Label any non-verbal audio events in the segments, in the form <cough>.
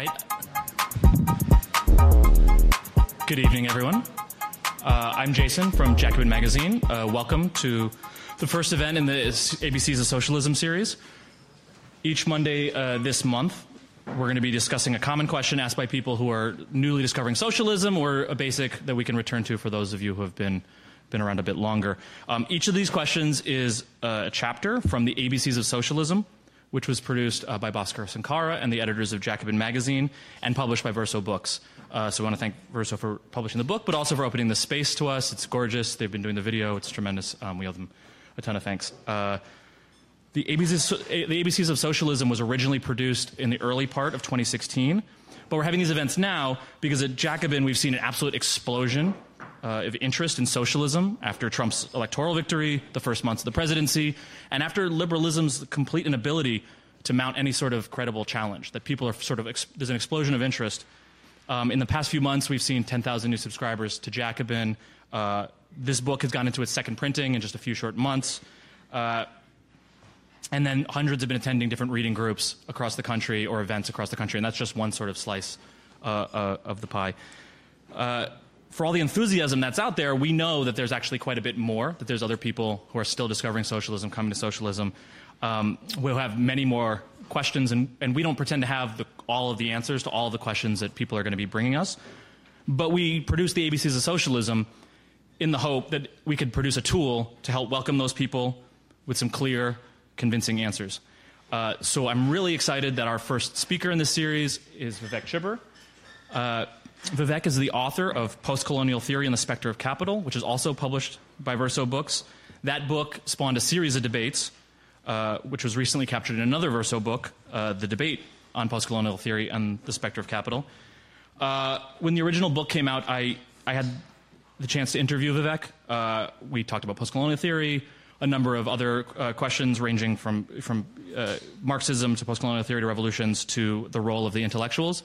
right. Good evening, everyone. Uh, I'm Jason from Jacobin Magazine. Uh, welcome to the first event in the ABCs of Socialism series. Each Monday uh, this month, we're going to be discussing a common question asked by people who are newly discovering socialism or a basic that we can return to for those of you who have been been around a bit longer. Um, each of these questions is a chapter from the ABCs of Socialism, which was produced uh, by Bhaskar Sunkara and the editors of Jacobin Magazine and published by Verso Books. Uh, so I want to thank Verso for publishing the book, but also for opening the space to us. It's gorgeous. They've been doing the video. It's tremendous. Um, we owe them a ton of thanks. Uh, the ABCs, the ABCs of Socialism was originally produced in the early part of 2016, but we're having these events now because at Jacobin we've seen an absolute explosion uh, of interest in socialism after Trump's electoral victory, the first months of the presidency, and after liberalism's complete inability to mount any sort of credible challenge. That people are sort of, ex- there's an explosion of interest. Um, in the past few months, we've seen 10,000 new subscribers to Jacobin. Uh, this book has gone into its second printing in just a few short months. Uh, and then hundreds have been attending different reading groups across the country or events across the country, and that's just one sort of slice uh, uh, of the pie. For all the enthusiasm that's out there, we know that there's actually quite a bit more, that there's other people who are still discovering socialism, coming to socialism. Um, we'll have many more questions, and, and we don't pretend to have the, all of the answers to all of the questions that people are going to be bringing us. But we produce the ABCs of Socialism in the hope that we could produce a tool to help welcome those people with some clear, convincing answers. Uh, so I'm really excited that our first speaker in this series is Vivek Chibber. Uh, Vivek is the author of Postcolonial Theory and the Specter of Capital, which is also published by Verso Books. That book spawned a series of debates, uh, which was recently captured in another Verso book, uh, The Debate on Postcolonial Theory and the Specter of Capital. Uh, when the original book came out, I, I had the chance to interview Vivek. Uh, we talked about postcolonial theory, a number of other uh, questions ranging from, from uh, Marxism to postcolonial theory to revolutions to the role of the intellectuals.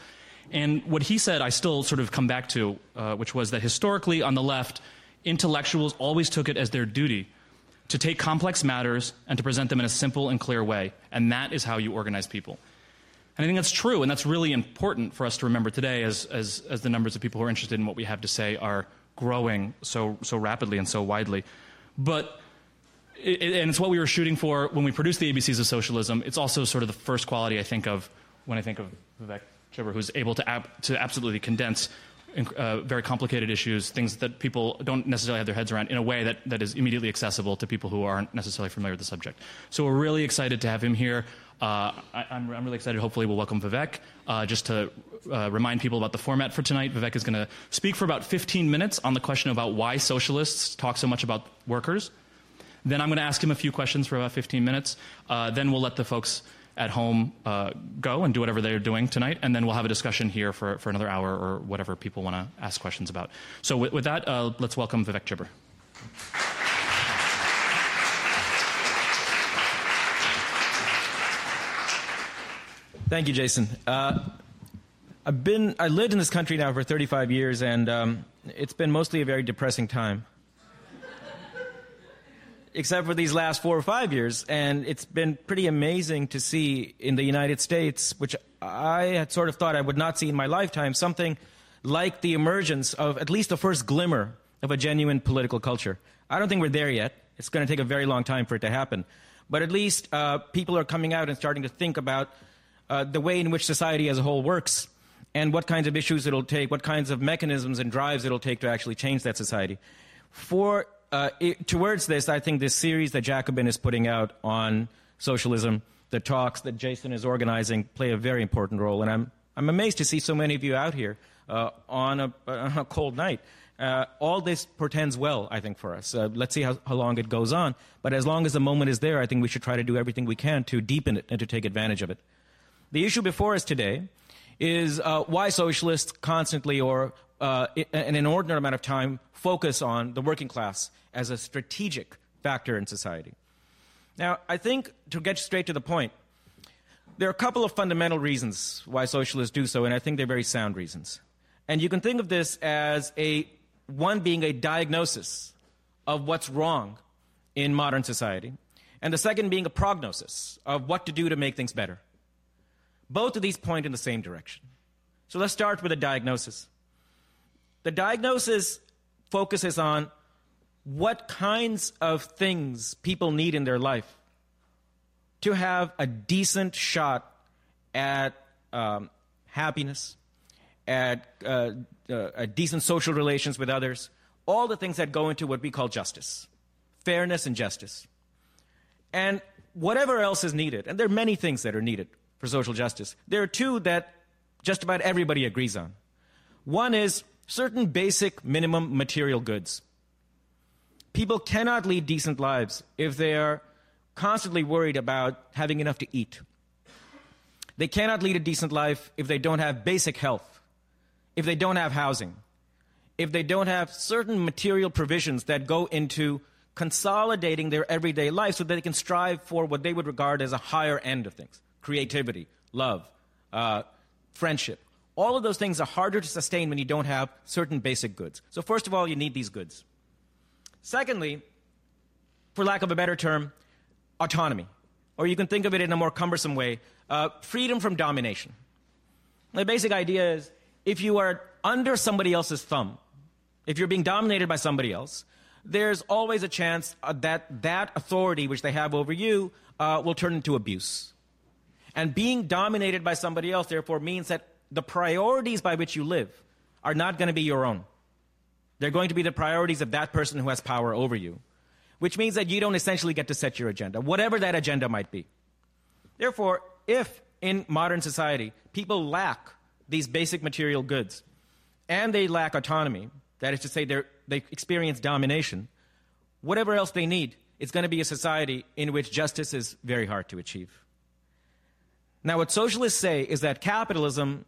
And what he said, I still sort of come back to, uh, which was that historically on the left, intellectuals always took it as their duty to take complex matters and to present them in a simple and clear way. And that is how you organize people. And I think that's true, and that's really important for us to remember today as, as, as the numbers of people who are interested in what we have to say are growing so, so rapidly and so widely. But it, and it's what we were shooting for when we produced the ABCs of Socialism. It's also sort of the first quality I think of when I think of Vivek Chibber, who's able to, ab- to absolutely condense uh, very complicated issues, things that people don't necessarily have their heads around, in a way that, that is immediately accessible to people who aren't necessarily familiar with the subject. So we're really excited to have him here. Uh, I, am really excited. Hopefully, we'll welcome Vivek. Uh, just to uh, remind people about the format for tonight, Vivek is going to speak for about 15 minutes on the question about why socialists talk so much about workers. Then I'm going to ask him a few questions for about 15 minutes. Uh, then we'll let the folks at home uh, go and do whatever they're doing tonight, and then we'll have a discussion here for, for another hour or whatever people want to ask questions about. So, with, with that, uh, let's welcome Vivek Chibber. Thank you, Jason. Uh, I've been I lived in this country now for 35 years, and um, it's been mostly a very depressing time except for these last four or five years. And it's been pretty amazing to see in the United States, which I had sort of thought I would not see in my lifetime, something like the emergence of at least the first glimmer of a genuine political culture. I don't think we're there yet. It's going to take a very long time for it to happen. But at least uh, people are coming out and starting to think about uh, the way in which society as a whole works and what kinds of issues it'll take, what kinds of mechanisms and drives it'll take to actually change that society. For uh, it, towards this, I think this series that Jacobin is putting out on socialism, the talks that Jason is organizing, play a very important role. And I'm, I'm amazed to see so many of you out here uh, on, a, on, a, cold night. Uh, all this portends well, I think, for us. Uh, let's see how, how, long it goes on. But as long as the moment is there, I think we should try to do everything we can to deepen it and to take advantage of it. The issue before us today is uh, why socialists constantly or uh, in an inordinate amount of time focus on the working class as a strategic factor in society. Now, I think to get straight to the point, there are a couple of fundamental reasons why socialists do so, and I think they're very sound reasons. And you can think of this as a one being a diagnosis of what's wrong in modern society, and the second being a prognosis of what to do to make things better. Both of these point in the same direction. So let's start with a diagnosis. The diagnosis focuses on what kinds of things people need in their life to have a decent shot at um, happiness, at uh, uh, decent social relations with others, all the things that go into what we call justice, fairness and justice. And whatever else is needed, and there are many things that are needed for social justice, there are two that just about everybody agrees on. One is certain basic minimum material goods. People cannot lead decent lives if they are constantly worried about having enough to eat. They cannot lead a decent life if they don't have basic health, if they don't have housing, if they don't have certain material provisions that go into consolidating their everyday life so that they can strive for what they would regard as a higher end of things creativity, love, uh, friendship. All of those things are harder to sustain when you don't have certain basic goods. So, first of all, you need these goods. Secondly, for lack of a better term, autonomy. Or you can think of it in a more cumbersome way uh, freedom from domination. The basic idea is if you are under somebody else's thumb, if you're being dominated by somebody else, there's always a chance uh, that that authority which they have over you uh, will turn into abuse. And being dominated by somebody else, therefore, means that the priorities by which you live are not going to be your own. They're going to be the priorities of that person who has power over you, which means that you don't essentially get to set your agenda, whatever that agenda might be. Therefore, if in modern society people lack these basic material goods and they lack autonomy, that is to say, they experience domination, whatever else they need, it's going to be a society in which justice is very hard to achieve. Now, what socialists say is that capitalism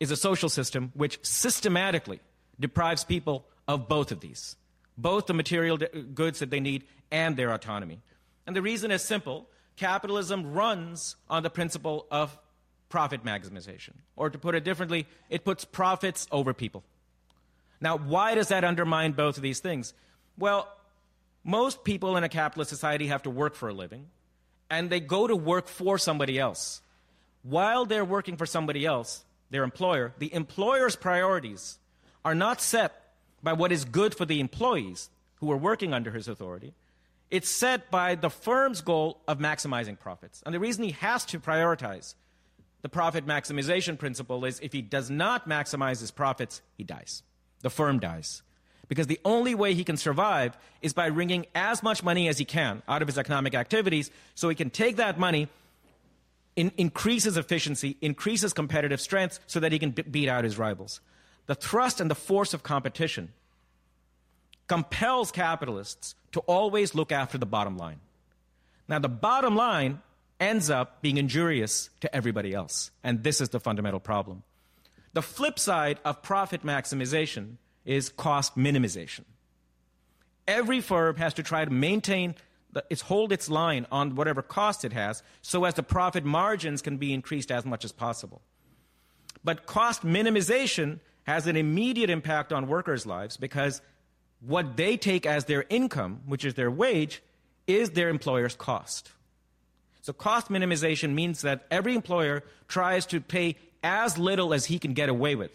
is a social system which systematically deprives people of both of these both the material goods that they need and their autonomy. And the reason is simple capitalism runs on the principle of profit maximization. Or to put it differently, it puts profits over people. Now, why does that undermine both of these things? Well, most people in a capitalist society have to work for a living, and they go to work for somebody else while they're working for somebody else, their employer, the employer's priorities are not set by what is good for the employees who are working under his authority. It's set by the firm's goal of maximizing profits. And the reason he has to prioritize the profit maximization principle is if he does not maximize his profits, he dies. The firm dies. Because the only way he can survive is by wringing as much money as he can out of his economic activities so he can take that money in, increases efficiency, increases competitive strength so that he can b- beat out his rivals. The thrust and the force of competition compels capitalists to always look after the bottom line. Now, the bottom line ends up being injurious to everybody else, and this is the fundamental problem. The flip side of profit maximization is cost minimization. Every firm has to try to maintain it's hold its line on whatever cost it has so as the profit margins can be increased as much as possible. But cost minimization has an immediate impact on workers' lives because what they take as their income, which is their wage, is their employer's cost. So cost minimization means that every employer tries to pay as little as he can get away with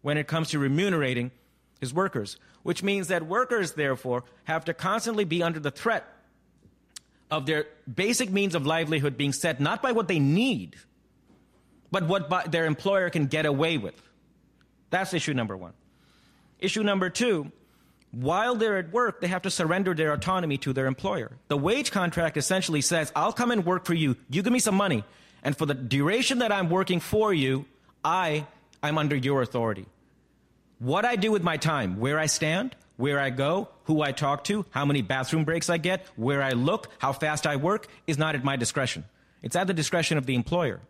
when it comes to remunerating his workers, which means that workers, therefore, have to constantly be under the threat of their basic means of livelihood being set not by what they need, but what their employer can get away with. That's issue number one. Issue number two, while they're at work, they have to surrender their autonomy to their employer. The wage contract essentially says, I'll come and work for you, you give me some money, and for the duration that I'm working for you, I am under your authority. What I do with my time, where I stand, where I go, who I talk to, how many bathroom breaks I get, where I look, how fast I work is not at my discretion. It's at the discretion of the employer.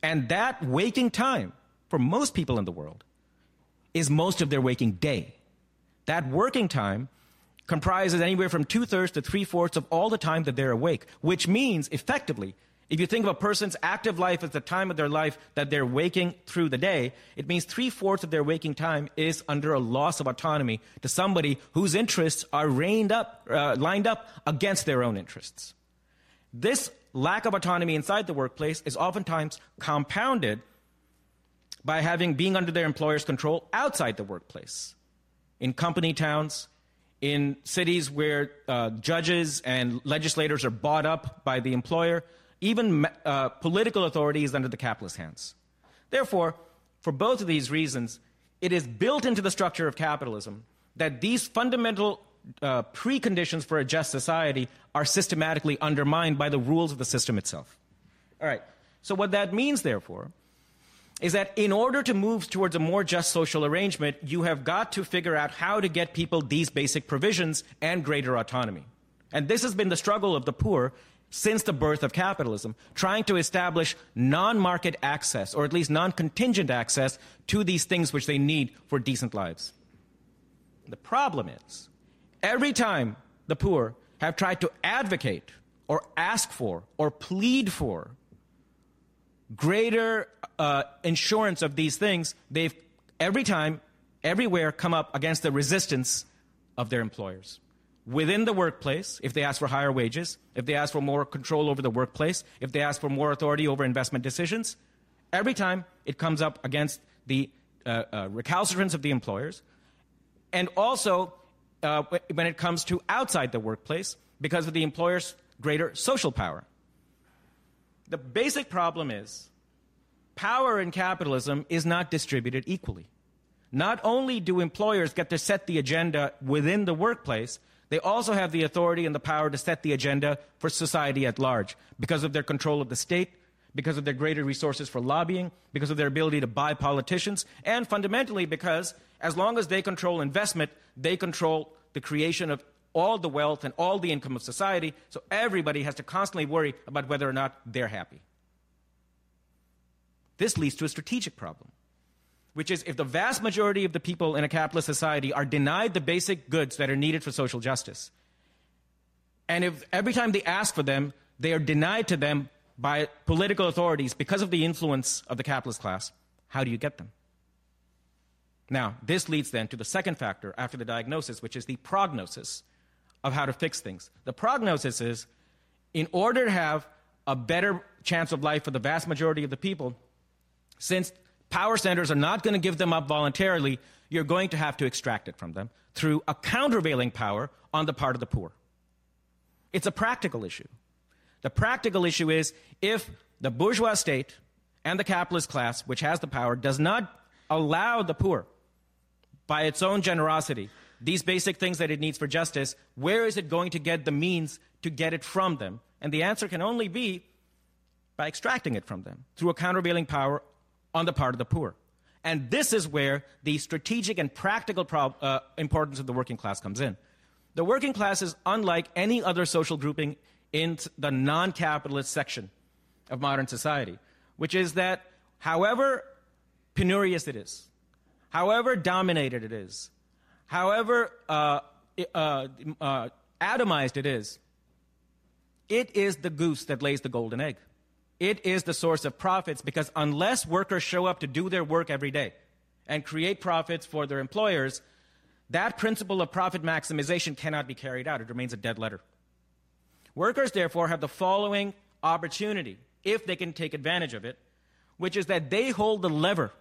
And that waking time, for most people in the world, is most of their waking day. That working time comprises anywhere from two thirds to three fourths of all the time that they're awake, which means effectively if you think of a person's active life as the time of their life that they're waking through the day, it means three fourths of their waking time is under a loss of autonomy to somebody whose interests are reined up, uh, lined up against their own interests. This lack of autonomy inside the workplace is oftentimes compounded by having being under their employer's control outside the workplace, in company towns, in cities where uh, judges and legislators are bought up by the employer, even uh, political authority is under the capitalist hands. Therefore, for both of these reasons, it is built into the structure of capitalism that these fundamental uh, preconditions for a just society are systematically undermined by the rules of the system itself. All right. So, what that means, therefore, is that in order to move towards a more just social arrangement, you have got to figure out how to get people these basic provisions and greater autonomy. And this has been the struggle of the poor since the birth of capitalism, trying to establish non market access, or at least non contingent access, to these things which they need for decent lives. The problem is, every time the poor have tried to advocate or ask for or plead for greater uh, insurance of these things, they've every time, everywhere come up against the resistance of their employers within the workplace, if they ask for higher wages, if they ask for more control over the workplace, if they ask for more authority over investment decisions, every time it comes up against the uh, uh, recalcitrance of the employers. And also uh, when it comes to outside the workplace, because of the employer's greater social power. The basic problem is power in capitalism is not distributed equally. Not only do employers get to set the agenda within the workplace, they also have the authority and the power to set the agenda for society at large because of their control of the state, because of their greater resources for lobbying, because of their ability to buy politicians, and fundamentally because as long as they control investment, they control the creation of all the wealth and all the income of society, so everybody has to constantly worry about whether or not they're happy. This leads to a strategic problem which is if the vast majority of the people in a capitalist society are denied the basic goods that are needed for social justice, and if every time they ask for them, they are denied to them by political authorities because of the influence of the capitalist class, how do you get them? Now, this leads then to the second factor after the diagnosis, which is the prognosis of how to fix things. The prognosis is in order to have a better chance of life for the vast majority of the people, since power centers are not going to give them up voluntarily. You're going to have to extract it from them through a countervailing power on the part of the poor. It's a practical issue. The practical issue is if the bourgeois state and the capitalist class, which has the power, does not allow the poor, by its own generosity, these basic things that it needs for justice, where is it going to get the means to get it from them? And the answer can only be by extracting it from them through a countervailing power on the part of the poor. And this is where the strategic and practical uh, importance of the working class comes in. The working class is unlike any other social grouping in the non capitalist section of modern society, which is that however penurious it is, however dominated it is, however uh, uh, uh, atomized it is, it is the goose that lays the golden egg. It is the source of profits because unless workers show up to do their work every day and create profits for their employers, that principle of profit maximization cannot be carried out. It remains a dead letter. Workers, therefore, have the following opportunity, if they can take advantage of it, which is that they hold the lever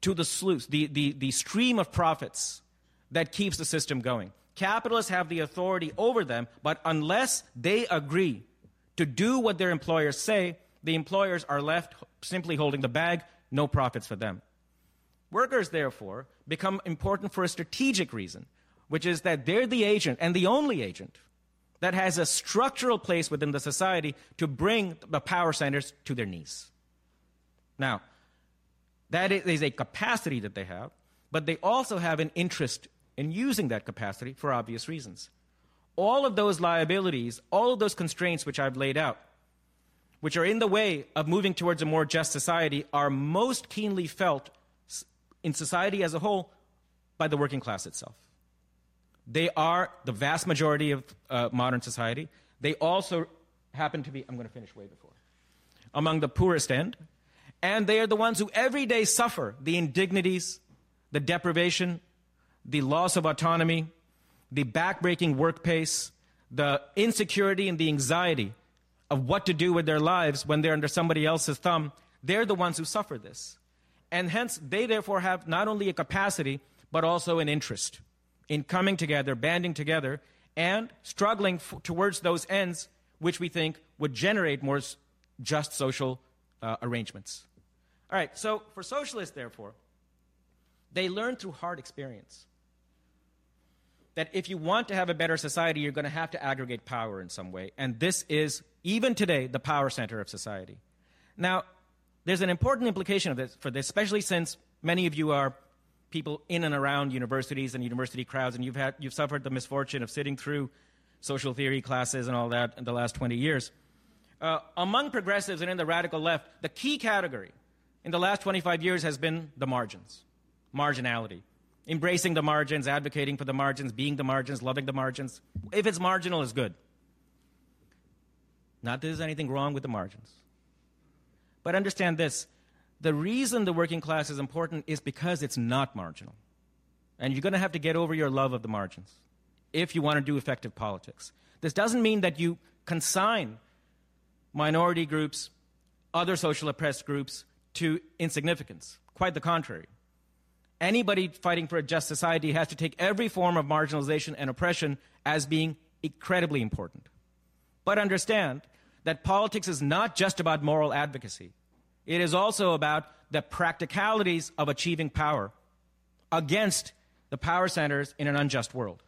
to the sluice, the, the, the stream of profits that keeps the system going. Capitalists have the authority over them, but unless they agree to do what their employers say, the employers are left simply holding the bag, no profits for them. Workers, therefore, become important for a strategic reason, which is that they're the agent and the only agent that has a structural place within the society to bring the power centers to their knees. Now, that is a capacity that they have, but they also have an interest in using that capacity for obvious reasons all of those liabilities, all of those constraints which I've laid out, which are in the way of moving towards a more just society, are most keenly felt in society as a whole by the working class itself. They are the vast majority of uh, modern society. They also happen to be, I'm going to finish way before, among the poorest end. And they are the ones who every day suffer the indignities, the deprivation, the loss of autonomy, the backbreaking work pace, the insecurity and the anxiety of what to do with their lives when they're under somebody else's thumb, they're the ones who suffer this. And hence, they therefore have not only a capacity, but also an interest in coming together, banding together, and struggling f- towards those ends which we think would generate more s- just social uh, arrangements. All right, so for socialists, therefore, they learn through hard experience that if you want to have a better society, you're going to have to aggregate power in some way. And this is, even today, the power center of society. Now, there's an important implication of this, for this, especially since many of you are people in and around universities and university crowds, and you've, had, you've suffered the misfortune of sitting through social theory classes and all that in the last 20 years. Uh, among progressives and in the radical left, the key category in the last 25 years has been the margins, marginality embracing the margins, advocating for the margins, being the margins, loving the margins. If it's marginal, it's good. Not that there's anything wrong with the margins. But understand this the reason the working class is important is because it's not marginal. And you're going to have to get over your love of the margins if you want to do effective politics. This doesn't mean that you consign minority groups, other social oppressed groups to insignificance. Quite the contrary anybody fighting for a just society has to take every form of marginalization and oppression as being incredibly important. But understand that politics is not just about moral advocacy, it is also about the practicalities of achieving power against the power centers in an unjust world.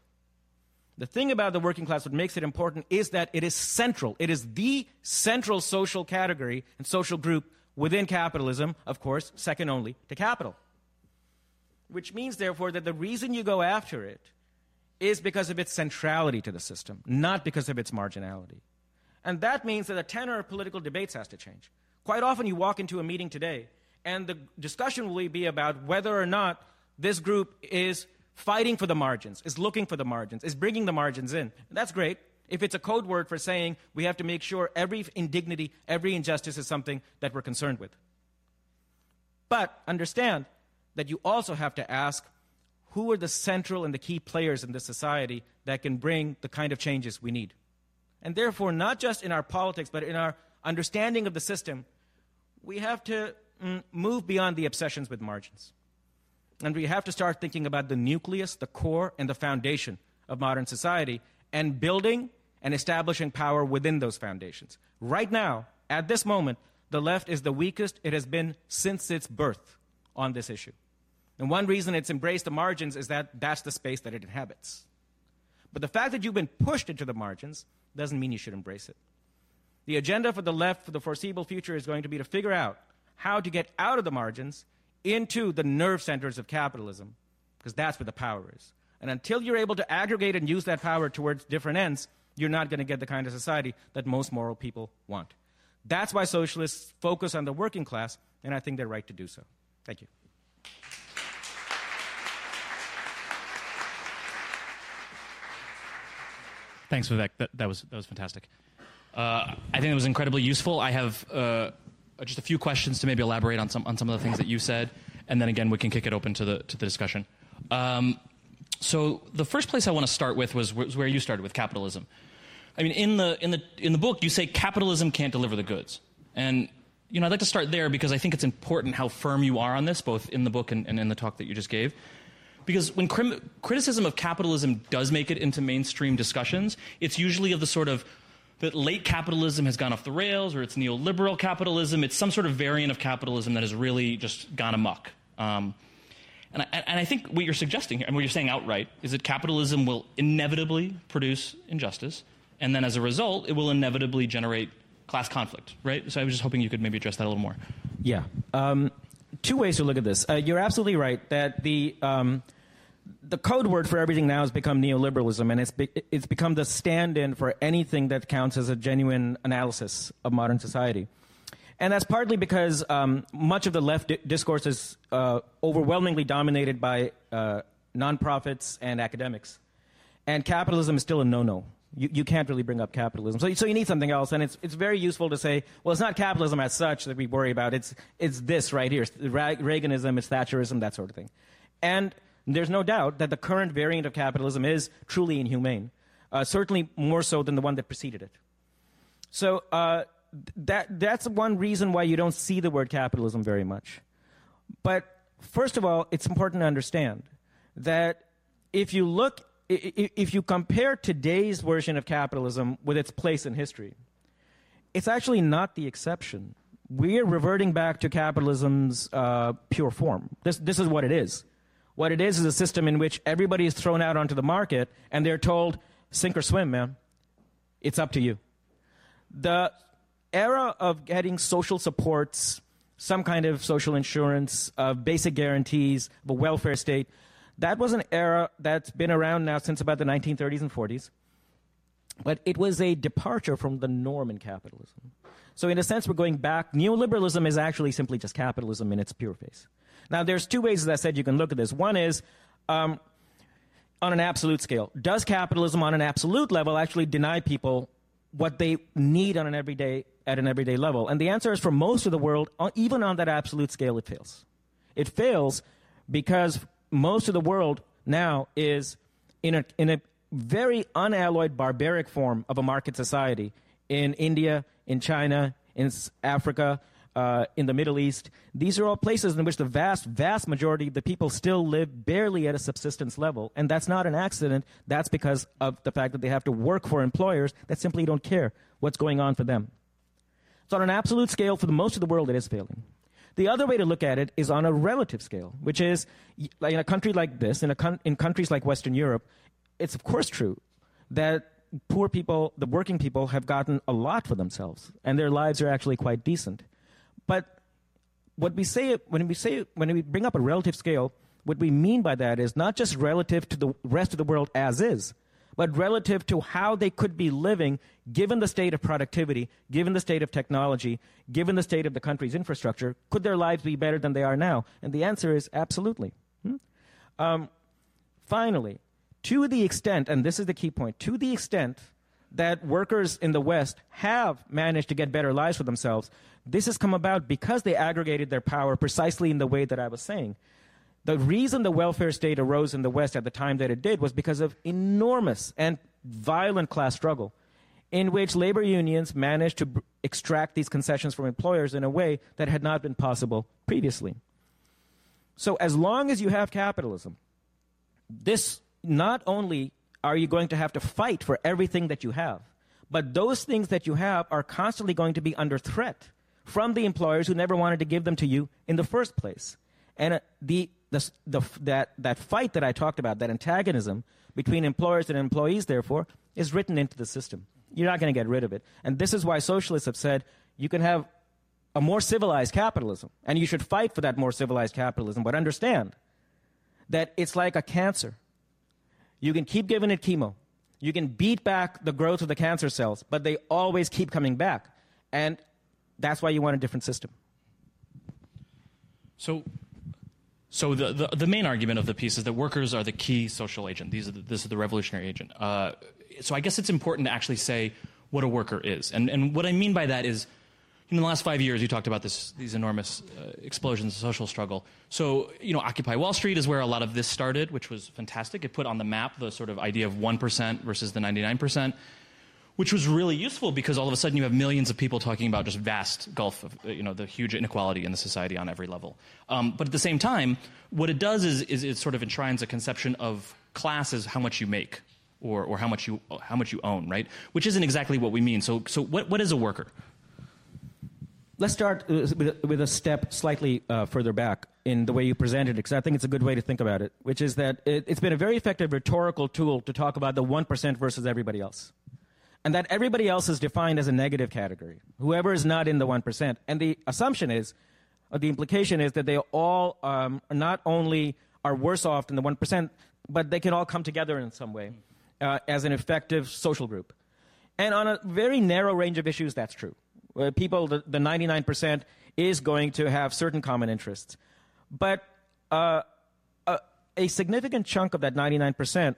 The thing about the working class, what makes it important, is that it is central. It is the central social category and social group within capitalism, of course, second only to capital. Which means, therefore, that the reason you go after it is because of its centrality to the system, not because of its marginality. And that means that the tenor of political debates has to change. Quite often, you walk into a meeting today, and the discussion will be about whether or not this group is fighting for the margins, is looking for the margins, is bringing the margins in. That's great. If it's a code word for saying we have to make sure every indignity, every injustice is something that we're concerned with. But understand that you also have to ask who are the central and the key players in this society that can bring the kind of changes we need. And therefore, not just in our politics, but in our understanding of the system, we have to mm, move beyond the obsessions with margins. And we have to start thinking about the nucleus, the core, and the foundation of modern society and building and establishing power within those foundations. Right now, at this moment, the left is the weakest it has been since its birth on this issue. And one reason it's embraced the margins is that that's the space that it inhabits. But the fact that you've been pushed into the margins doesn't mean you should embrace it. The agenda for the left for the foreseeable future is going to be to figure out how to get out of the margins into the nerve centers of capitalism, because that's where the power is. And until you're able to aggregate and use that power towards different ends, you're not going to get the kind of society that most moral people want. That's why socialists focus on the working class, and I think they're right to do so. Thank you. Thanks, Vivek. That, that was that was fantastic. Uh, I think it was incredibly useful. I have uh, just a few questions to maybe elaborate on some on some of the things that you said, and then again we can kick it open to the to the discussion. Um, so the first place I want to start with was, was where you started with capitalism. I mean, in the in the in the book, you say capitalism can't deliver the goods, and you know I'd like to start there because I think it's important how firm you are on this, both in the book and, and in the talk that you just gave. Because when crim- criticism of capitalism does make it into mainstream discussions, it's usually of the sort of that late capitalism has gone off the rails or it's neoliberal capitalism. It's some sort of variant of capitalism that has really just gone amok. Um, and, I, and I think what you're suggesting here, and what you're saying outright, is that capitalism will inevitably produce injustice, and then as a result, it will inevitably generate class conflict, right? So I was just hoping you could maybe address that a little more. Yeah. Um, two ways to look at this. Uh, you're absolutely right that the um, the code word for everything now has become neoliberalism, and it's be, it's become the stand-in for anything that counts as a genuine analysis of modern society. And that's partly because um, much of the left di- discourse is uh, overwhelmingly dominated by uh, nonprofits and academics, and capitalism is still a no-no. You, you can't really bring up capitalism, so, so you need something else. And it's it's very useful to say, well, it's not capitalism as such that we worry about. It's it's this right here, it's Reaganism, it's Thatcherism, that sort of thing, and there's no doubt that the current variant of capitalism is truly inhumane, uh, certainly more so than the one that preceded it. So uh, that, that's one reason why you don't see the word capitalism very much. But first of all, it's important to understand that if you look, if you compare today's version of capitalism with its place in history, it's actually not the exception. We're reverting back to capitalism's uh, pure form. This, this is what it is. What it is is a system in which everybody is thrown out onto the market and they're told, sink or swim, man. It's up to you. The era of getting social supports, some kind of social insurance, of basic guarantees, of a welfare state, that was an era that's been around now since about the 1930s and 40s. But it was a departure from the norm in capitalism. So, in a sense, we're going back. Neoliberalism is actually simply just capitalism in its pure face. Now, there's two ways, as I said, you can look at this. One is um, on an absolute scale. Does capitalism, on an absolute level, actually deny people what they need on an everyday at an everyday level? And the answer is, for most of the world, even on that absolute scale, it fails. It fails because most of the world now is in a, in a very unalloyed, barbaric form of a market society in India, in China, in Africa, uh, in the Middle East. These are all places in which the vast, vast majority of the people still live barely at a subsistence level. And that's not an accident. That's because of the fact that they have to work for employers that simply don't care what's going on for them. So, on an absolute scale, for the most of the world, it is failing. The other way to look at it is on a relative scale, which is in a country like this, in, con- in countries like Western Europe, it's of course true that poor people, the working people, have gotten a lot for themselves, and their lives are actually quite decent. But what we say when we say when we bring up a relative scale, what we mean by that is not just relative to the rest of the world as is, but relative to how they could be living given the state of productivity, given the state of technology, given the state of the country's infrastructure. Could their lives be better than they are now? And the answer is absolutely. Hmm? Um, finally, to the extent, and this is the key point, to the extent that workers in the West have managed to get better lives for themselves, this has come about because they aggregated their power precisely in the way that I was saying. The reason the welfare state arose in the West at the time that it did was because of enormous and violent class struggle, in which labor unions managed to extract these concessions from employers in a way that had not been possible previously. So, as long as you have capitalism, this not only are you going to have to fight for everything that you have, but those things that you have are constantly going to be under threat from the employers who never wanted to give them to you in the first place. And uh, the the, the, that, that fight that I talked about, that antagonism between employers and employees, therefore, is written into the system. You're not going to get rid of it. And this is why socialists have said you can have a more civilized capitalism, and you should fight for that more civilized capitalism. But understand that it's like a cancer. You can keep giving it chemo, you can beat back the growth of the cancer cells, but they always keep coming back. And that's why you want a different system. So, so the, the, the, main argument of the piece is that workers are the key social agent. These are the, this is the revolutionary agent. Uh, so I guess it's important to actually say what a worker is. And, and what I mean by that is, in the last five years, you talked about this, these enormous uh, explosions of social struggle. So, you know, Occupy Wall Street is where a lot of this started, which was fantastic. It put on the map the sort of idea of 1% versus the 99% which was really useful because all of a sudden you have millions of people talking about just vast gulf of you know the huge inequality in the society on every level. Um, but at the same time, what it does is, is it sort of enshrines a conception of class as how much you make or, or how much you how much you own, right? Which isn't exactly what we mean. So so what what is a worker? Let's start uh, with a step slightly uh, further back in the way you presented it, because I think it's a good way to think about it, which is that it, has been a very effective rhetorical tool to talk about the 1% versus everybody else and that everybody else is defined as a negative category, whoever is not in the 1%. And the assumption is, or the implication is that they all um, not only are worse off than the 1%, but they can all come together in some way uh, as an effective social group. And on a very narrow range of issues, that's true. Uh, people, the, the 99% is going to have certain common interests. But uh, a, a significant chunk of that 99%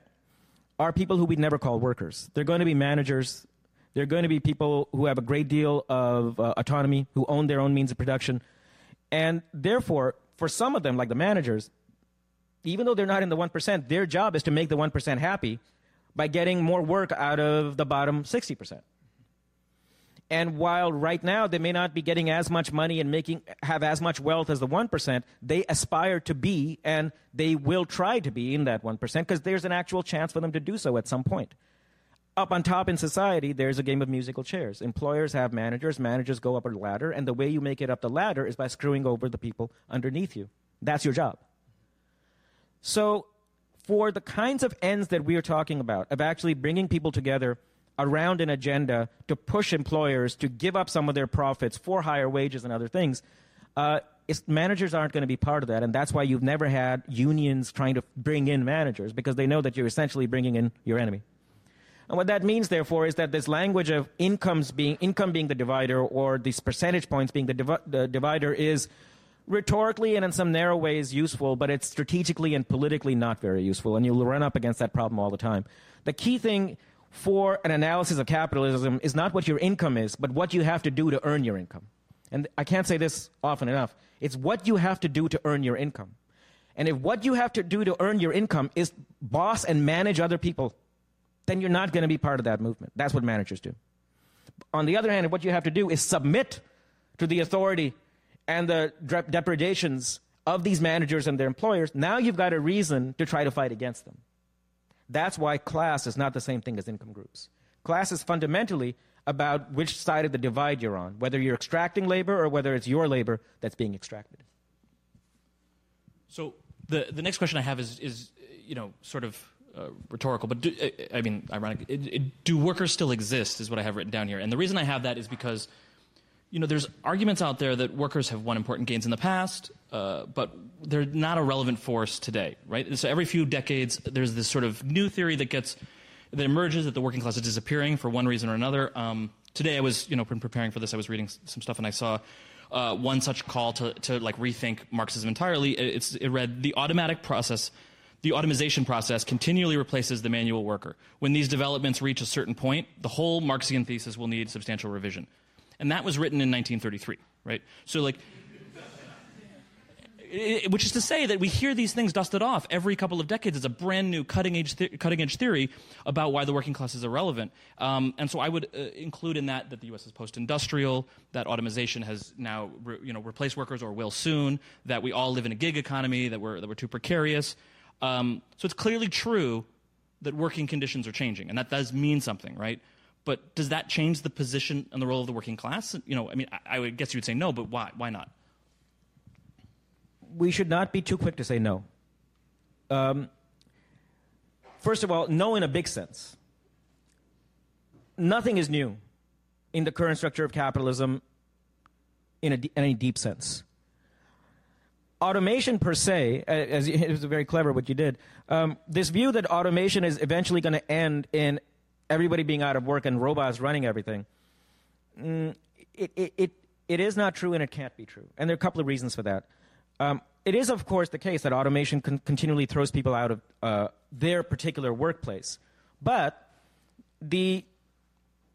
are people who we'd never call workers. They're going to be managers. They're going to be people who have a great deal of uh, autonomy, who own their own means of production. And therefore, for some of them, like the managers, even though they're not in the 1%, their job is to make the 1% happy by getting more work out of the bottom 60%. And while right now they may not be getting as much money and making have as much wealth as the 1%, they aspire to be and they will try to be in that 1% because there's an actual chance for them to do so at some point. Up on top in society, there's a game of musical chairs. Employers have managers, managers go up a ladder, and the way you make it up the ladder is by screwing over the people underneath you. That's your job. So, for the kinds of ends that we are talking about, of actually bringing people together around an agenda to push employers to give up some of their profits for higher wages and other things, uh, managers aren't going to be part of that. And that's why you've never had unions trying to bring in managers, because they know that you're essentially bringing in your enemy. And what that means, therefore, is that this language of incomes being income being the divider or these percentage points being the, div- the divider is rhetorically and in some narrow ways useful, but it's strategically and politically not very useful. And you'll run up against that problem all the time. The key thing for an analysis of capitalism is not what your income is, but what you have to do to earn your income. And I can't say this often enough. It's what you have to do to earn your income. And if what you have to do to earn your income is boss and manage other people, then you're not going to be part of that movement. That's what managers do. On the other hand, what you have to do is submit to the authority and the depredations of these managers and their employers. Now you've got a reason to try to fight against them. That's why class is not the same thing as income groups. Class is fundamentally about which side of the divide you're on, whether you're extracting labor or whether it's your labor that's being extracted. So the, the next question I have is, is you know, sort of uh, rhetorical, but do, I mean, ironic. It, it, do workers still exist? Is what I have written down here. And the reason I have that is because you know, there's arguments out there that workers have won important gains in the past, uh, but they're not a relevant force today, right? So every few decades, there's this sort of new theory that gets that emerges that the working class is disappearing for one reason or another. Um, today, I was, you know, preparing for this, I was reading some stuff and I saw uh, one such call to, to like rethink Marxism entirely. It's, it read the automatic process. The automation process continually replaces the manual worker. When these developments reach a certain point, the whole Marxian thesis will need substantial revision and that was written in 1933, right? So like. <laughs> It, which is to say that we hear these things dusted off every couple of decades as a brand new cutting edge, th- cutting edge theory about why the working class is irrelevant. Um, and so I would uh, include in that that the U.S. is post-industrial, that automation has now re- you know replaced workers or will soon, that we all live in a gig economy, that we're that we're too precarious. Um, so it's clearly true that working conditions are changing, and that does mean something, right? But does that change the position and the role of the working class? You know, I mean, I, I would guess you would say no, but why? Why not? We should not be too quick to say no. Um, first of all, no in a big sense. Nothing is new in the current structure of capitalism in, a, in any deep sense. Automation per se, as <laughs> it was very clever what you did. Um, this view that automation is eventually going to end in everybody being out of work and robots running everything, mm, it, it, it, it is not true and it can't be true. And there are a couple of reasons for that. Um, it is, of course, the case that automation con- continually throws people out of uh, their particular workplace. But the,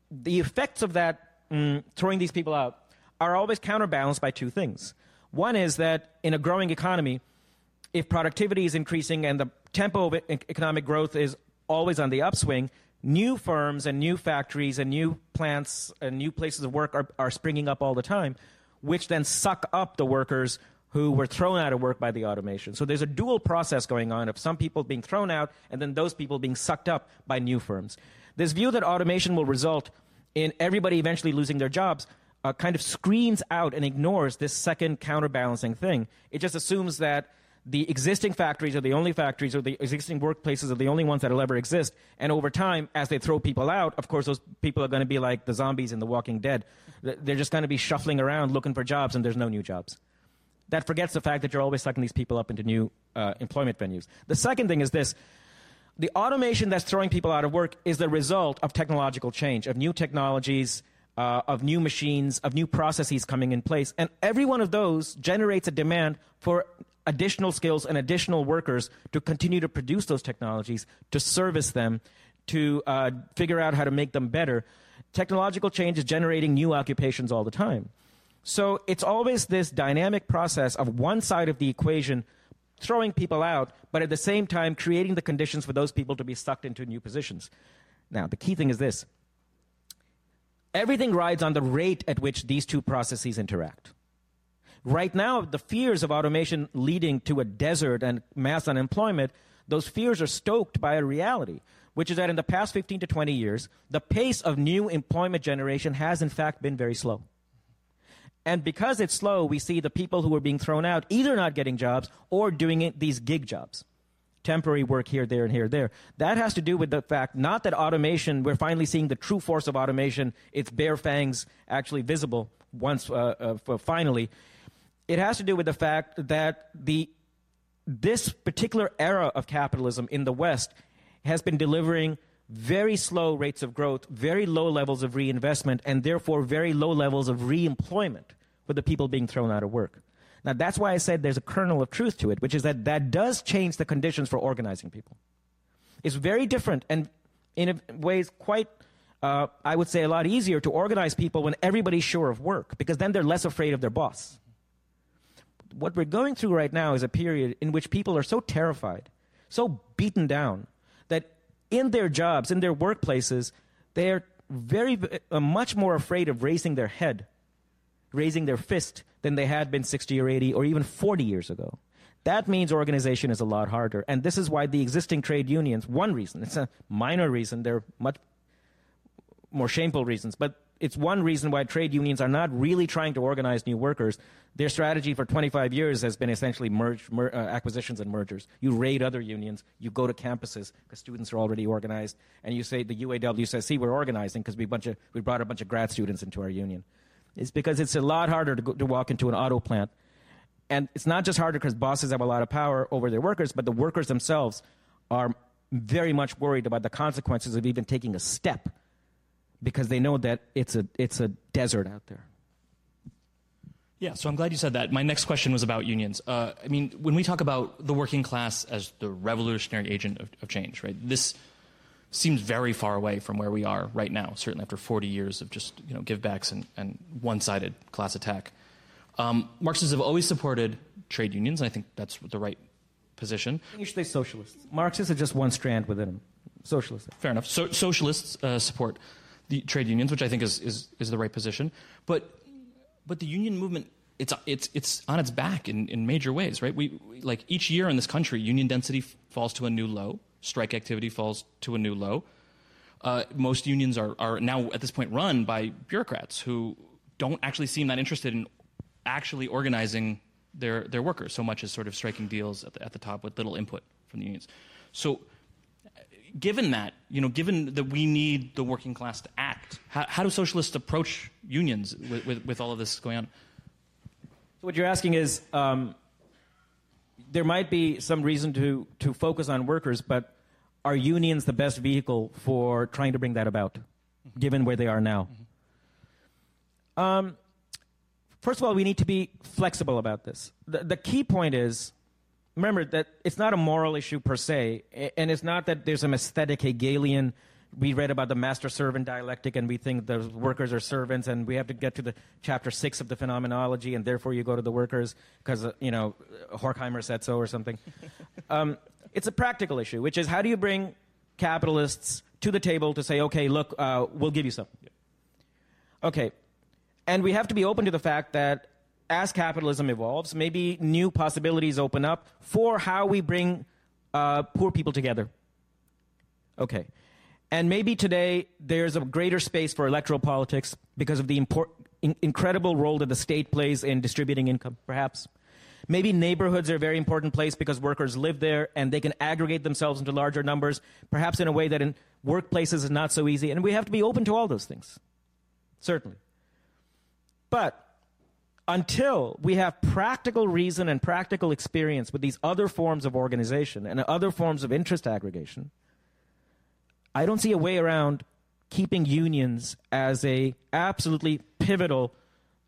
the effects of that mm, throwing these people out are always counterbalanced by two things. One is that in a growing economy, if productivity is increasing and the tempo of economic growth is always on the upswing, new firms and new factories and new plants and new places of work are, are springing up all the time, which then suck up the workers who were thrown out of work by the automation. So there's a dual process going on of some people being thrown out and then those people being sucked up by new firms. This view that automation will result in everybody eventually losing their jobs uh, kind of screens out and ignores this second counterbalancing thing. It just assumes that the existing factories are the only factories or the existing workplaces are the only ones that will ever exist. And over time, as they throw people out, of course, those people are going to be like the zombies in The Walking Dead. They're just going to be shuffling around looking for jobs, and there's no new jobs. That forgets the fact that you're always sucking these people up into new uh, employment venues. The second thing is this the automation that's throwing people out of work is the result of technological change, of new technologies. Uh, of new machines, of new processes coming in place. And every one of those generates a demand for additional skills and additional workers to continue to produce those technologies, to service them, to uh, figure out how to make them better. Technological change is generating new occupations all the time. So it's always this dynamic process of one side of the equation throwing people out, but at the same time creating the conditions for those people to be sucked into new positions. Now, the key thing is this Everything rides on the rate at which these two processes interact. Right now, the fears of automation leading to a desert and mass unemployment, those fears are stoked by a reality, which is that in the past 15 to 20 years, the pace of new employment generation has in fact been very slow. And because it's slow, we see the people who are being thrown out either not getting jobs or doing it, these gig jobs temporary work here, there, and here, there. That has to do with the fact not that automation, we're finally seeing the true force of automation, its bare fangs actually visible once, uh, uh, finally. It has to do with the fact that the, this particular era of capitalism in the West has been delivering very slow rates of growth, very low levels of reinvestment, and therefore very low levels of reemployment for the people being thrown out of work. Now, that's why I said there's a kernel of truth to it, which is that that does change the conditions for organizing people. It's very different and in ways quite, uh, I would say, a lot easier to organize people when everybody's sure of work, because then they're less afraid of their boss. What we're going through right now is a period in which people are so terrified, so beaten down, that in their jobs, in their workplaces, they're very, uh, much more afraid of raising their head, raising their fist, than they had been 60 or 80 or even 40 years ago. That means organization is a lot harder. And this is why the existing trade unions, one reason, it's a minor reason, there are much more shameful reasons, but it's one reason why trade unions are not really trying to organize new workers. Their strategy for 25 years has been essentially merge, mer, uh, acquisitions and mergers. You raid other unions, you go to campuses because students are already organized, and you say the UAW says, "See, we're organizing because we, we brought a bunch of grad students into our union." It's because it's a lot harder to, go, to walk into an auto plant. And it's not just harder because bosses have a lot of power over their workers, but the workers themselves are very much worried about the consequences of even taking a step because they know that it's a, it's a desert out there. Yeah, so I'm glad you said that. My next question was about unions. Uh, I mean, when we talk about the working class as the revolutionary agent of, of change, right? This seems very far away from where we are right now, certainly after 40 years of just you know, givebacks and, and one sided class attack. Um, Marxists have always supported trade unions, and I think that's the right position. You should say socialists. Marxists are just one strand within them. Socialists. Fair enough. So, socialists uh, support the trade unions, which I think is, is, is the right position. But, but the union movement it's it's it's on its back in, in major ways, right? We like each year in this country, union density f- falls to a new low strike activity falls to a new low. Uh, most unions are, are now at this point run by bureaucrats who don't actually seem that interested in actually organizing their, their workers so much as sort of striking deals at the, at the top with little input from the unions. So, given that, you know, given that we need the working class to act, how, how do socialists approach unions with, with, with, all of this going on? So, what you're asking is um, there might be some reason to, to focus on workers, but are unions the best vehicle for trying to bring that about, mm-hmm. given where they are now? Mm-hmm. Um, first of all, we need to be flexible about this. The, the key point is remember that it's not a moral issue per se, and it's not that there's an aesthetic Hegelian. We read about the master servant dialectic and we think the workers are servants and we have to get to the chapter six of the phenomenology and therefore you go to the workers because uh, you know horkheimer said so or something. <laughs> Um, it's a practical issue which is how do you bring capitalists to the table to say okay look uh, we'll give you some. Okay. And we have to be open to the fact that as capitalism evolves maybe new possibilities open up for how we bring uh, poor people together okay and maybe today there's a greater space for electoral politics because of the import, in, incredible role that the state plays in distributing income, perhaps. Maybe neighborhoods are a very important place because workers live there and they can aggregate themselves into larger numbers, perhaps in a way that in workplaces is not so easy. And we have to be open to all those things, certainly. But until we have practical reason and practical experience with these other forms of organization and other forms of interest aggregation, I don't see a way around keeping unions as a absolutely pivotal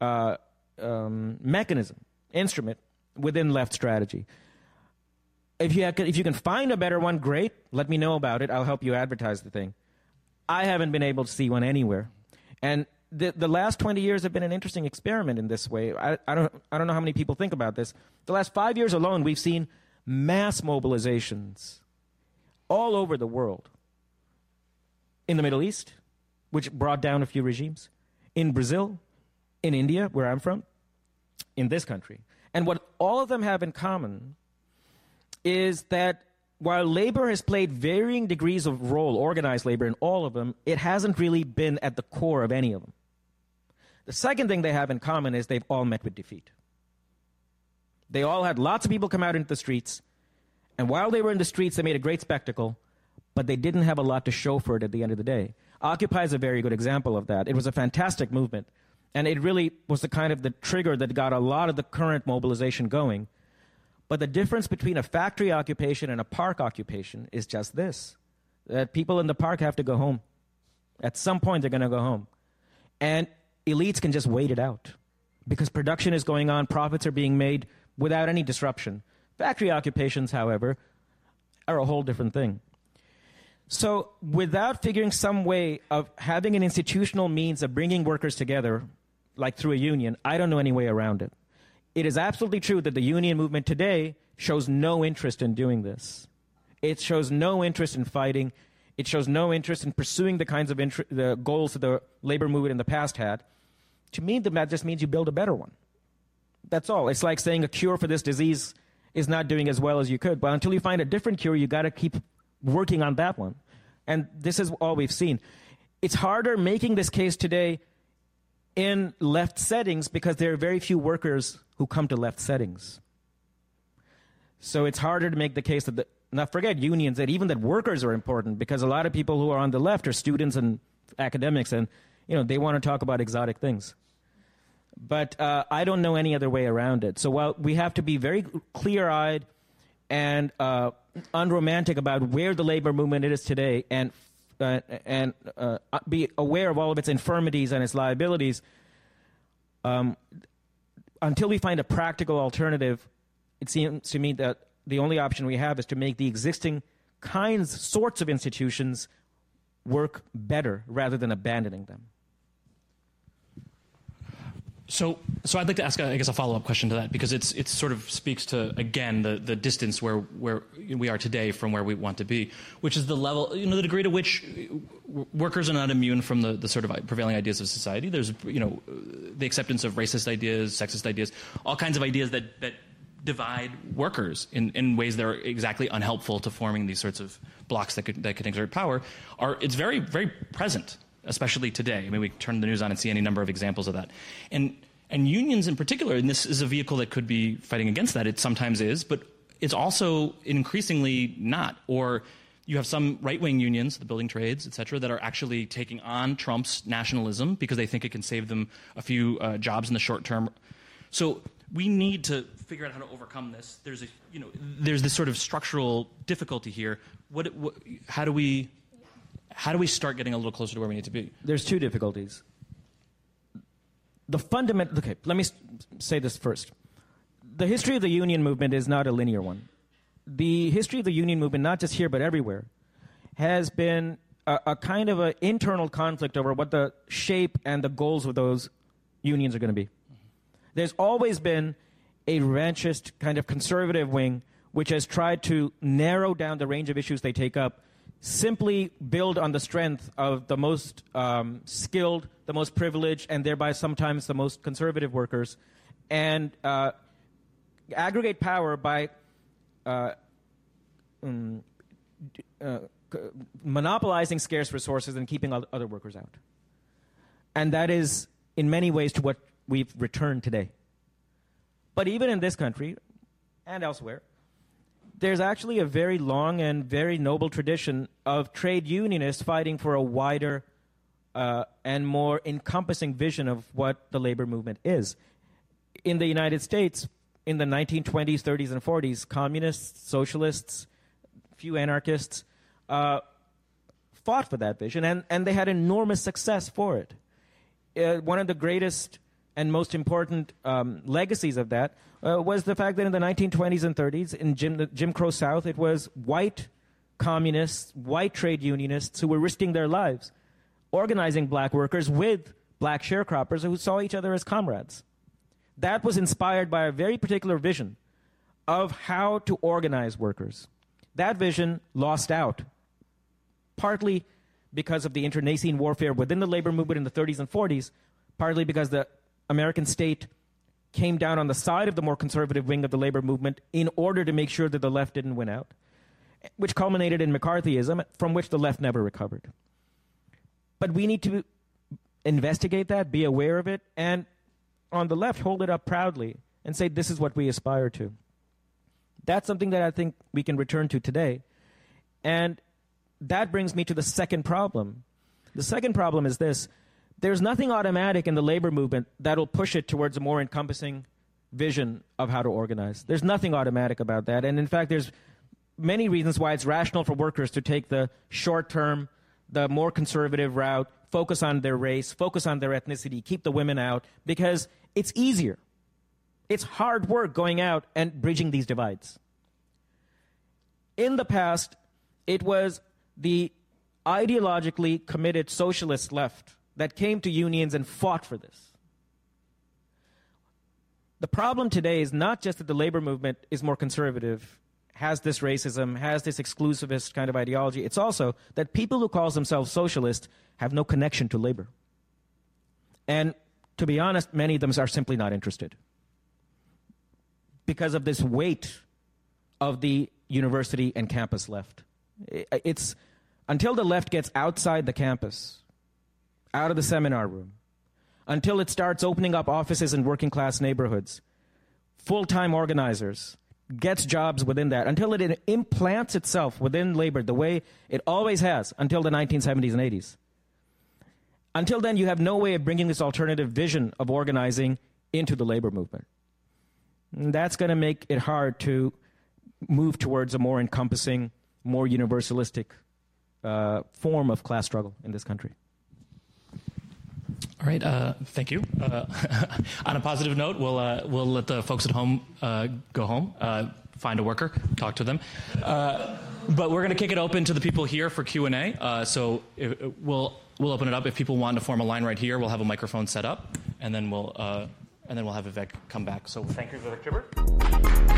uh, um, mechanism, instrument within left strategy. If you, have, if you can find a better one, great. Let me know about it. I'll help you advertise the thing. I haven't been able to see one anywhere. And the, the last 20 years have been an interesting experiment in this way. I, I, don't, I don't know how many people think about this. The last five years alone, we've seen mass mobilizations all over the world in the Middle East, which brought down a few regimes, in Brazil, in India, where I'm from, in this country. And what all of them have in common is that while labor has played varying degrees of role, organized labor in all of them, it hasn't really been at the core of any of them. The second thing they have in common is they've all met with defeat. They all had lots of people come out into the streets, and while they were in the streets, they made a great spectacle, but they didn't have a lot to show for it at the end of the day. Occupy is a very good example of that. It was a fantastic movement, and it really was the kind of the trigger that got a lot of the current mobilization going. But the difference between a factory occupation and a park occupation is just this that people in the park have to go home. At some point, they're going to go home. And elites can just wait it out because production is going on, profits are being made without any disruption. Factory occupations, however, are a whole different thing. So, without figuring some way of having an institutional means of bringing workers together, like through a union, I don't know any way around it. It is absolutely true that the union movement today shows no interest in doing this. It shows no interest in fighting. It shows no interest in pursuing the kinds of the goals that the labor movement in the past had. To me, that just means you build a better one. That's all. It's like saying a cure for this disease is not doing as well as you could. But until you find a different cure, you got to keep working on that one. And this is all we've seen. It's harder making this case today in left settings because there are very few workers who come to left settings. So it's harder to make the case that, the, not forget unions, that even that workers are important because a lot of people who are on the left are students and academics and, you know, they want to talk about exotic things. But uh, I don't know any other way around it. So while we have to be very clear eyed and uh, unromantic about where the labor movement is today and, uh, and uh, be aware of all of its infirmities and its liabilities, um, until we find a practical alternative, it seems to me that the only option we have is to make the existing kinds, sorts of institutions work better rather than abandoning them. So, so I'd like to ask, uh, I guess, a follow-up question to that because it's it sort of speaks to again the the distance where where we are today from where we want to be, which is the level, you know, the degree to which workers are not immune from the, the sort of prevailing ideas of society. There's, you know, the acceptance of racist ideas, sexist ideas, all kinds of ideas that that divide workers in, in ways that are exactly unhelpful to forming these sorts of blocks that could that could exert power. Are it's very very present especially today. I mean, we turn the news on and see any number of examples of that. And, and unions in particular, and this is a vehicle that could be fighting against that, it sometimes is, but it's also increasingly not. Or you have some right wing unions, the building trades, et cetera, that are actually taking on Trump's nationalism because they think it can save them a few uh, jobs in the short term. So we need to figure out how to overcome this. There's a, you know, there's this sort of structural difficulty here. What, what, how do we how do we start getting a little closer to where we need to be? There's two difficulties. The fundamental, okay, let me say this first. The history of the union movement is not a linear one. The history of the union movement, not just here but everywhere, has been a, a kind of an internal conflict over what the shape and the goals of those unions are going to be. There's always been a revanchist kind of conservative wing which has tried to narrow down the range of issues they take up simply build on the strength of the most um, skilled, the most privileged, and thereby sometimes the most conservative workers, and uh, aggregate power by uh, um, uh, monopolizing scarce resources and keeping other workers out. And that is, in many ways, to what we've returned today. But even in this country and elsewhere, there's actually a very long and very noble tradition of trade unionists fighting for a wider uh, and more encompassing vision of what the labor movement is. In the United States, in the 1920s, 30s, and 40s, communists, socialists, few anarchists uh, fought for that vision, and, and they had enormous success for it. Uh, one of the greatest and most important um, legacies of that uh, was the fact that in the 1920s and 30s, in Jim, Jim Crow South, it was white communists, white trade unionists who were risking their lives, organizing black workers with black sharecroppers who saw each other as comrades. That was inspired by a very particular vision of how to organize workers. That vision lost out, partly because of the internecine warfare within the labor movement in the 30s and 40s, partly because the American state came down on the side of the more conservative wing of the labor movement in order to make sure that the left didn't win out, which culminated in McCarthyism, from which the left never recovered. But we need to investigate that, be aware of it, and on the left, hold it up proudly and say, this is what we aspire to. That's something that I think we can return to today. And that brings me to the second problem. The second problem is this there's nothing automatic in the labor movement that'll push it towards a more encompassing vision of how to organize. There's nothing automatic about that. And in fact, there's many reasons why it's rational for workers to take the short term, the more conservative route, focus on their race, focus on their ethnicity, keep the women out, because it's easier. It's hard work going out and bridging these divides. In the past, it was the ideologically committed socialist left that came to unions and fought for this. The problem today is not just that the labor movement is more conservative, has this racism, has this exclusivist kind of ideology. It's also that people who call themselves socialist have no connection to labor. And to be honest, many of them are simply not interested because of this weight of the university and campus left. It's until the left gets outside the campus, out of the seminar room, until it starts opening up offices in working class neighborhoods, full time organizers, gets jobs within that, until it implants itself within labor the way it always has until the 1970s and 80s. Until then, you have no way of bringing this alternative vision of organizing into the labor movement. And that's going to make it hard to move towards a more encompassing, more universalistic uh, form of class struggle in this country. All right, uh, thank you. Uh, <laughs> on a positive note, we'll uh, we'll let the folks at home uh, go home, uh, find a worker, talk to them. but we're going to kick it open to the people here for Q and A. so we'll we'll open it up. If people want to form a line right here, we'll have a microphone set up, and then we'll and then we'll have Vivek come back. So thank you, Vivek Chibber.